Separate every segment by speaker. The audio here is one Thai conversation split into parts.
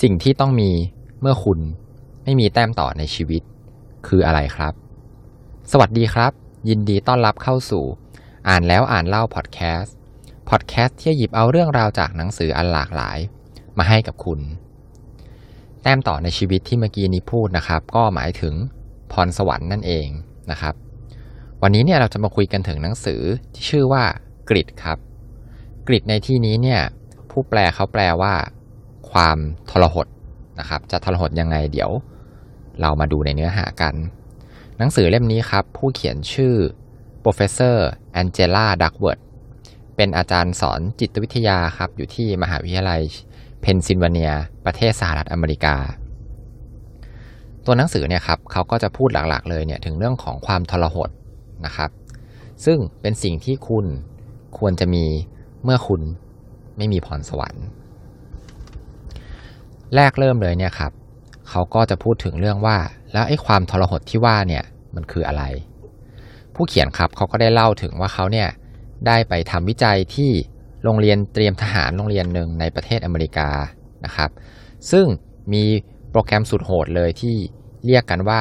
Speaker 1: สิ่งที่ต้องมีเมื่อคุณไม่มีแต้มต่อในชีวิต คืออะไรครับ สวัสดีครับ ยินดีต้อนรับเข้าสู่ อ่านแล้วอ่านเล่าพอดแคสต์พอดแคสต์ที่หยิบเอาเรื่องราวจากหนังสืออันหลากหลาย มาให้กับคุณ แต้มต่อในชีวิตที่เมื่อกี้นี้พูดนะครับ ก็หมายถึงพรสวรรค์นั่นเองนะครับ วันนี้เนี่ยเราจะมาคุยกันถึงหนังสือที่ชื่อว่ากริดครับGrit ในที่นี้เนี่ยผู้แปลเขาแปลว่า ความทรหดนะครับ จะทรหดยังไงเดี๋ยว เรามาดูในเนื้อหากัน หนังสือเล่มนี้ครับ ผู้เขียนชื่อ professor Angela Duckworth เป็นอาจารย์สอนจิตวิทยาครับ อยู่ที่มหาวิทยาลัยเพนซิลเวเนีย ประเทศสหรัฐอเมริกา ตัวหนังสือเนี่ยครับเขาก็จะพูดหลักๆ เลยเนี่ยถึงเรื่องของความทรหดนะครับ ซึ่งเป็นสิ่งที่คุณควรจะมีเมื่อคุณไม่มีพรสวรรค์ แรกเริ่มเลยเนี่ยครับเขาก็จะพูดถึงเรื่องว่า แล้วไอ้ความทรหดที่ว่าเนี่ยมันคืออะไร ผู้เขียนครับเขาก็ได้เล่าถึงว่าเขาเนี่ยได้ไปทำวิจัยที่โรงเรียนเตรียมทหารโรงเรียนหนึ่งในประเทศอเมริกานะครับ ซึ่งมีโปรแกรมสุดโหดเลยที่เรียกกันว่า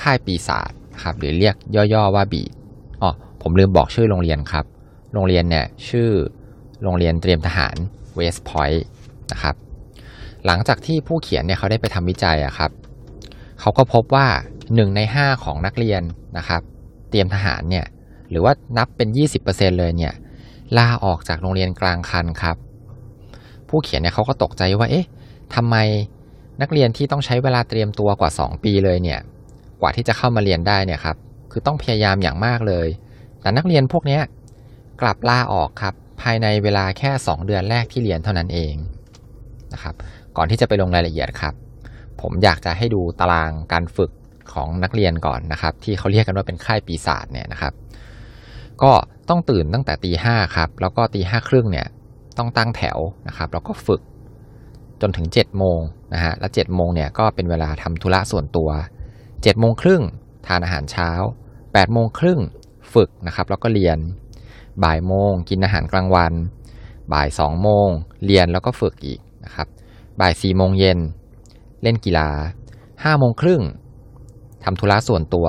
Speaker 1: ค่ายปีศาจครับหรือเรียกย่อๆว่าบีอ๋อผมลืมบอกชื่อโรงเรียนครับ โรงเรียนเนี่ยชื่อโรงเรียนเตรียมทหารเวสต์พอยต์นะครับ หลังจากที่ผู้เขียนเนี่ยเขาได้ไปทำวิจัยอะครับเขาก็พบว่าหนึ่งในห้าของนักเรียนนะครับ เตรียมทหารเนี่ยหรือว่านับเป็น 20%เลยเนี่ยลาออกจากโรงเรียนกลางคันครับ ผู้เขียนเนี่ยเขาก็ตกใจว่าเอ๊ะทำไมนักเรียนที่ต้องใช้เวลาเตรียมตัวกว่า 2 ปีเลยเนี่ยกว่าที่จะเข้ามาเรียนได้เนี่ยครับคือต้องพยายามอย่างมากเลย แต่นักเรียนพวกนี้กลับลาออกครับภายในเวลาแค่ 2 เดือนแรกที่เรียนเท่านั้นเองนะครับ ก่อนที่จะไปลงรายละเอียดครับ ผมอยากจะให้ดูตารางการฝึกของนักเรียนก่อนนะครับ ที่เขาเรียกกันว่าเป็นค่ายปีศาจเนี่ยนะครับ ก็ต้องตื่นตั้งแต่ตีห้าครับแล้วก็ตีห้าครึ่งเนี่ยต้องตั้งแถวนะครับแล้วก็ฝึกจนถึง7จ็ดโมงนะฮะแล้ว7จ็ดโมงเนี่ยก็เป็นเวลาทำธุระส่วนตัว7จ็ดโมงครึ่งทานอาหารเช้า8ปดโมงครึ่งฝึกนะครับแล้วก็เรียนบ่ายโมงกินอาหารกลางวัน บ่ายสองโมงเรียนแล้วก็ฝึกอีกนะครับ บ่ายสี่โมงเย็น เล่นกีฬาห้าโมงครึ่งทำธุระส่วนตัว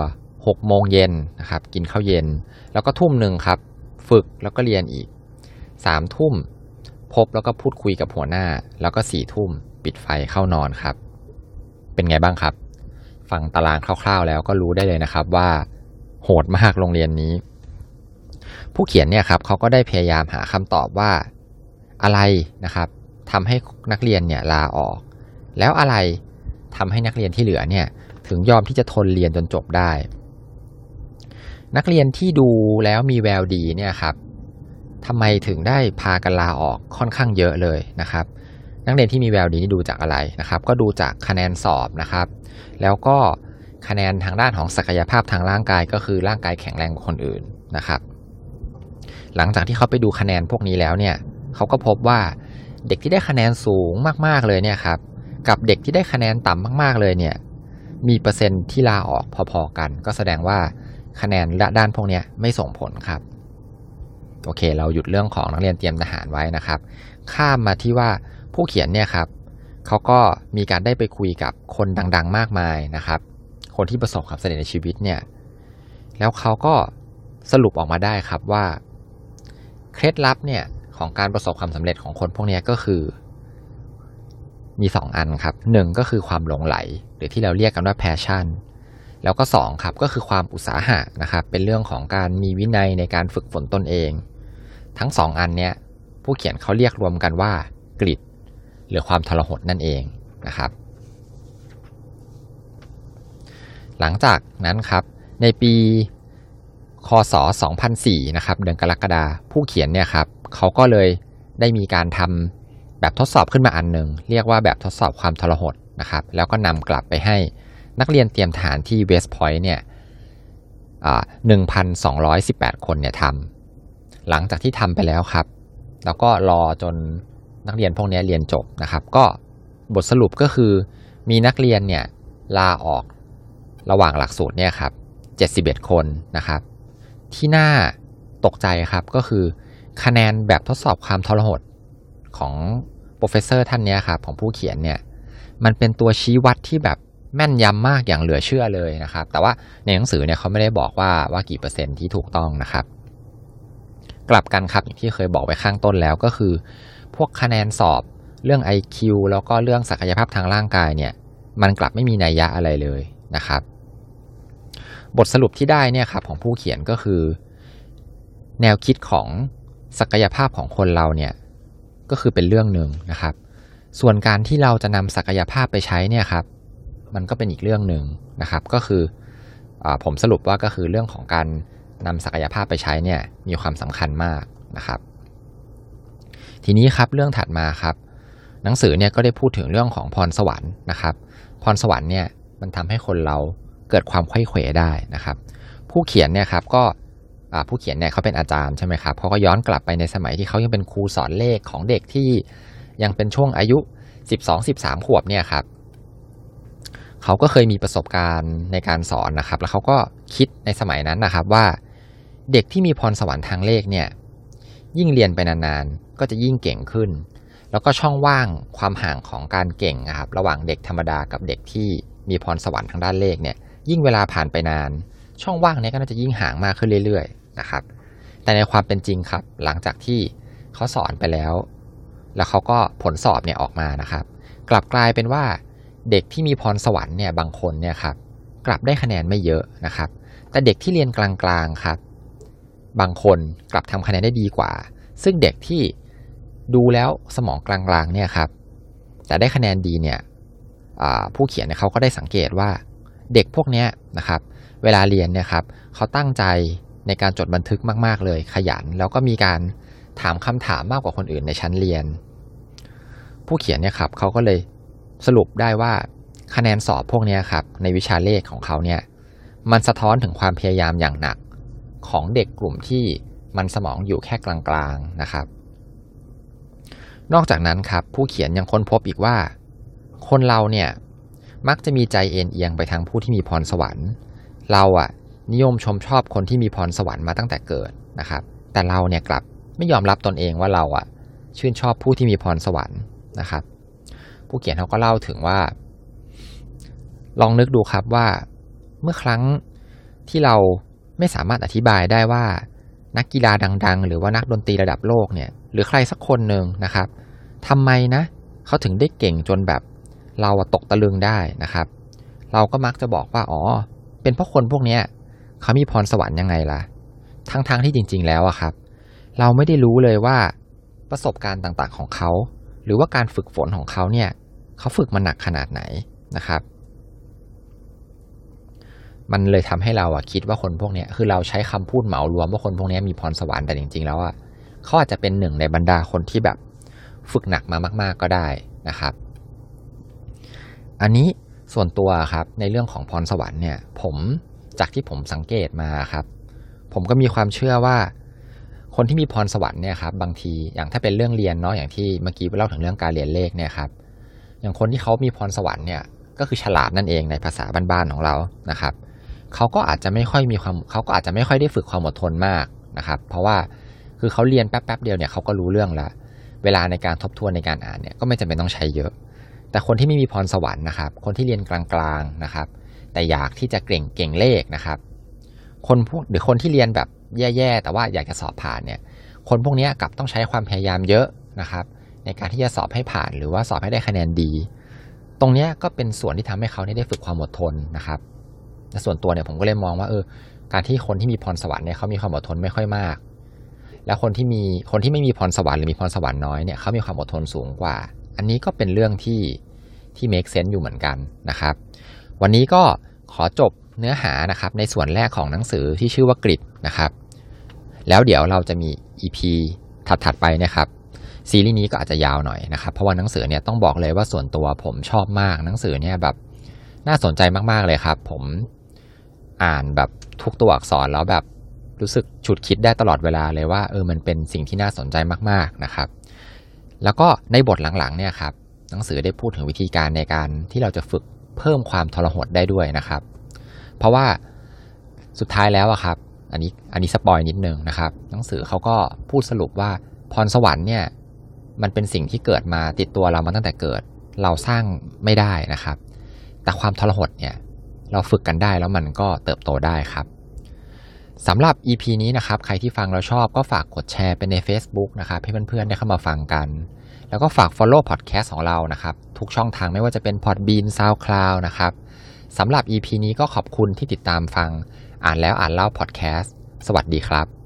Speaker 1: หกโมงเย็นนะครับ กินข้าวเย็น แล้วก็ทุ่มหนึ่งครับ ฝึกแล้วก็เรียนอีกสามทุ่มพบแล้วก็พูดคุยกับหัวหน้า แล้วก็สี่ทุ่มปิดไฟเข้านอนครับ เป็นไงบ้างครับ ฟังตารางคร่าวๆแล้วก็รู้ได้เลยนะครับว่า โหดมากโรงเรียนนี้ ผู้เขียนเนี่ยครับเขาก็ได้พยายามหาคำตอบว่าอะไรนะครับ ทำให้นักเรียนเนี่ยลาออก แล้วอะไรทำให้นักเรียนที่เหลือเนี่ยถึงยอมที่จะทนเรียนจนจบได้ นักเรียนที่ดูแล้วมีแววดีเนี่ยครับทำไมถึงได้พากันลาออกค่อนข้างเยอะเลยนะครับ นักเรียนที่มีแววดีนี่ดูจากอะไรนะครับ ก็ดูจากคะแนนสอบนะครับ แล้วก็คะแนนทางด้านของศักยภาพทางร่างกายก็คือร่างกายแข็งแรงกว่าคนอื่นนะครับ หลังจากที่เขาไปดูคะแนนพวกนี้แล้วเนี่ยเขาก็พบว่า เด็กที่ได้คะแนนสูงมากๆเลยเนี่ยครับกับเด็กที่ได้คะแนนต่ำมากๆเลยเนี่ยมีเปอร์เซ็นต์ที่ลาออกพอๆกัน ก็แสดงว่าคะแนนด้านพวกนี้ไม่ส่งผลครับโอเค เราหยุดเรื่องของนักเรียนเตรียมทหารไว้นะครับ ข้ามมาที่ว่าผู้เขียนเนี่ยครับเขาก็มีการได้ไปคุยกับคนดัง ๆ มากมายนะครับ คนที่ประสบความสำเร็จในชีวิตเนี่ยแล้วเขาก็สรุปออกมาได้ครับว่า เคล็ดลับเนี่ย ของการประสบความสำเร็จของคนพวกนี้ก็คือ มีสองอันครับหนึ่งก็คือความหลงไหล หรือที่เราเรียกกันว่า passion แล้วก็สองครับก็คือความอุตสาหะนะครับ เป็นเรื่องของการมีวินัยในการฝึกฝนตนเอง ทั้งสองอันเนี้ยผู้เขียนเขาเรียกรวมกันว่ากริดหรือความทรหดนั่นเองนะครับ หลังจากนั้นครับในปี คศ 2004 นะครับ เดือนกรกฎาผู้เขียนเนี่ยครับเขาก็เลยได้มีการทำแบบทดสอบขึ้นมาอันหนึ่งเรียกว่าแบบทดสอบความทรหดนะครับ แล้วก็นำกลับไปให้นักเรียนเตรียมฐานที่เวสต์พอยต์เนี่ยหนึ่งพันสองร้อยสิบแปดคนเนี่ยทำหลังจากที่ทำไปแล้วครับ แล้วก็รอจนนักเรียนพวกนี้เรียนจบนะครับ ก็บทสรุปก็คือมีนักเรียนเนี่ยลาออกระหว่างหลักสูตรเนี่ยครับเจ็ดสิบเอ็ดคนนะครับ ที่น่าตกใจครับก็คือคะแนนแบบทดสอบความทรหดของ professor ท่านนี้ครับของผู้เขียนเนี่ยมันเป็นตัวชี้วัดที่แบบแม่นยำมากอย่างเหลือเชื่อเลยนะครับ แต่ว่าในหนังสือเนี่ยเขาไม่ได้บอกว่าว่ากี่เปอร์เซ็นต์ที่ถูกต้องนะครับ กลับกันครับอย่างที่เคยบอกไว้ข้างต้นแล้วก็คือ พวกคะแนนสอบเรื่อง IQ แล้วก็เรื่องศักยภาพทางร่างกายเนี่ย มันกลับไม่มีนัยยะอะไรเลยนะครับ บทสรุปที่ได้เนี่ยครับของผู้เขียนก็คือ แนวคิดของศักยภาพของคนเราเนี่ยก็คือเป็นเรื่องหนึ่งนะครับ ส่วนการที่เราจะนำศักยภาพไปใช้เนี่ยครับ มันก็เป็นอีกเรื่องหนึ่งนะครับ ก็คืออผมสรุปว่าก็คือเรื่องของการนำศักยภาพไปใช้เนี่ยมีความสำคัญมากนะครับ ทีนี้ครับเรื่องถัดมาครับ หนังสือเนี่ยก็ได้พูดถึงเรื่องของพรสวรรค์นะครับ พรสวรรค์เนี่ยมันทำให้คนเรา เกิดความไข้เขวได้นะครับ ผู้เขียนเนี่ยครับก็ผู้เขียนเนี่ยเขาเป็นอาจารย์ใช่ไหมครับเขาก็ย้อนกลับไปในสมัยที่เขายังเป็นครูสอนเลขของเด็กที่ยังเป็นช่วงอายุ 12-13 ขวบเนี่ยครับเขาก็เคยมีประสบการณ์ในการสอนนะครับ แล้วเขาก็คิดในสมัยนั้นนะครับว่าเด็กที่มีพรสวรรค์ทางเลขเนี่ยยิ่งเรียนไปนานๆ ก็จะยิ่งเก่งขึ้น แล้วก็ช่องว่างความห่างของการเก่งนะครับ ระหว่างเด็กธรรมดากับเด็กที่มีพรสวรรค์ทางด้านเลขเนี่ย ยิ่งเวลาผ่านไปนาน ช่องว่างนี้ก็น่าจะยิ่งห่างมากขึ้นเรื่อยๆนะครับ แต่ในความเป็นจริงครับ หลังจากที่เขาสอนไปแล้ว แล้วเขาก็ผลสอบเนี่ยออกมานะครับ กลับกลายเป็นว่าเด็กที่มีพรสวรรค์เนี่ยบางคนเนี่ยครับกลับได้คะแนนไม่เยอะนะครับ แต่เด็กที่เรียนกลางๆครับ บางคนกลับทำคะแนนได้ดีกว่า ซึ่งเด็กที่ดูแล้วสมองกลางๆเนี่ยครับแต่ได้คะแนนดีเนี่ยผู้เขียนเนี่ยเขาก็ได้สังเกตว่า เด็กพวกนี้นะครับเวลาเรียนเนี่ยครับเขาตั้งใจในการจดบันทึกมาก ๆ เลยขยัน แล้วก็มีการถามคำถามมากกว่าคนอื่นในชั้นเรียน ผู้เขียนเนี่ยครับเขาก็เลยสรุปได้ว่าคะแนนสอบพวกนี้ครับในวิชาเลขของเขาเนี่ยมันสะท้อนถึงความพยายามอย่างหนักของเด็กกลุ่มที่มันสมองอยู่แค่กลางๆนะครับ นอกจากนั้นครับผู้เขียนยังค้นพบอีกว่า คนเราเนี่ย มักจะมีใจเอ็นเอียงไปทางผู้ที่มีพรสวรรค์ เราอะนิยมชมชอบคนที่มีพรสวรรค์มาตั้งแต่เกิดนะครับ แต่เราเนี่ยกลับไม่ยอมรับตนเองว่าเราอะชื่นชอบผู้ที่มีพรสวรรค์นะครับ ผู้เขียนเขาก็เล่าถึงว่า ลองนึกดูครับว่าเมื่อครั้งที่เราไม่สามารถอธิบายได้ว่านักกีฬาดัง ๆ หรือว่านักดนตรีระดับโลกเนี่ย หรือใครสักคนหนึ่งนะครับทำไมนะ เขาถึงได้เก่งจนแบบ เราตกตะลึงได้นะครับ เราก็มักจะบอกว่าอ๋อ เป็นเพราะคนพวกนี้เขามีพรสวรรค์ยังไงล่ะ ทั้งๆทที่จริง ๆ แล้วอะครับ เราไม่ได้รู้เลยว่าประสบการณ์ต่างๆของเขา หรือว่าการฝึกฝนของเขาเนี่ยเขาฝึกมาหนักขนาดไหนนะครับ มันเลยทำให้เราอะคิดว่าคนพวกนี้คือเราใช้คำพูดเหมารวมว่าคนพวกนี้มีพรสวรรค์แต่จริง ๆ แล้วอะเขาอาจจะเป็นหนึ่งในบรรดาคนที่แบบฝึกหนักมามาก ๆก็ได้นะครับ อันนี้ส่วนตัวครับในเรื่องของพรสวรรค์เนี่ย ผมจากที่ผมสังเกตมาครับ ผมก็มีความเชื่อว่า คนที่มีพรสวรรค์เนี่ยครับบางทีอย่างถ้าเป็นเรื่องเรียนเนาะอย่างที่เมื่อกี้เล่าถึงเรื่องการเรียนเลขเนี่ยครับอย่างคนที่เขามีพรสวรรค์เนี่ยก็คือฉลาดนั่นเองในภาษาบ้านๆของเรานะครับเขาก็อาจจะไม่ค่อยมีความเขาก็อาจจะไม่ค่อยได้ฝึกความอดทนมากนะครับ เพราะว่าคือเขาเรียนแป๊บๆเดียวเนี่ยเขาก็รู้เรื่องละเวลาในการทบทวนในการอ่านเนี่ยก็ไม่จำเป็นต้องใช้เยอะ แต่คนที่ไม่มีพรสวรรค์นะครับ คนที่เรียนกลางๆนะครับ แต่อยากที่จะเก่งเก่งเลขนะครับ คนพวกหรือคนที่เรียนแบบแย่ๆแต่ว่าอยากจะสอบผ่านเนี่ย คนพวกนี้กลับต้องใช้ความพยายามเยอะนะครับ ในการที่จะสอบให้ผ่านหรือว่าสอบให้ได้คะแนนดี ตรงนี้ก็เป็นส่วนที่ทำให้เขาได้ฝึกความอดทนนะครับและส่วนตัวเนี่ยผมก็เลยมองว่าเออ การที่คนที่มีพรสวรรค์เนี่ยเขามีความอดทนไม่ค่อยมาก แล้วคนที่มีคนที่ไม่มีพรสวรรค์หรือมีพรสวรรค์น้อยเนี่ยเขามีความอดทนสูงกว่า อันนี้ก็เป็นเรื่องที่ที่ make sense อยู่เหมือนกันนะครับ วันนี้ก็ขอจบเนื้อหานะครับในส่วนแรกของหนังสือที่ชื่อว่ากริดนะครับ แล้วเดี๋ยวเราจะมี EP ถัดๆไปนะครับซีรีส์นี้ก็อาจจะยาวหน่อยนะครับ เพราะว่าหนังสือเนี่ยต้องบอกเลยว่าส่วนตัวผมชอบมาก หนังสือเนี่ยแบบน่าสนใจมากๆเลยครับ ผมอ่านแบบทุกตัวอักษรแล้วแบบรู้สึกฉุดคิดได้ตลอดเวลาเลยว่าเออมันเป็นสิ่งที่น่าสนใจมากๆนะครับ แล้วก็ในบทหลังๆเนี่ยครับหนังสือได้พูดถึงวิธีการในการที่เราจะฝึกเพิ่มความทรหดได้ด้วยนะครับ เพราะว่าสุดท้ายแล้วอะครับ อันนี้อันนี้สปอยนิดนึงนะครับ หนังสือเขาก็พูดสรุปว่าพรสวรรค์เนี่ยมันเป็นสิ่งที่เกิดมาติดตัวเรามาตั้งแต่เกิด เราสร้างไม่ได้นะครับ แต่ความทรหดเนี่ยเราฝึกกันได้แล้วมันก็เติบโตได้ครับ สำหรับ EP นี้นะครับ ใครที่ฟังแล้วชอบก็ฝากกดแชร์ไปใน Facebook นะครับให้เพื่อนๆได้เข้ามาฟังกัน แล้วก็ฝาก Follow Podcast ของเรานะครับ ทุกช่องทางไม่ว่าจะเป็น Podbean SoundCloud นะครับสำหรับ EP นี้ก็ขอบคุณที่ติดตามฟัง อ่านแล้วอ่านเล่า Podcast สวัสดีครับ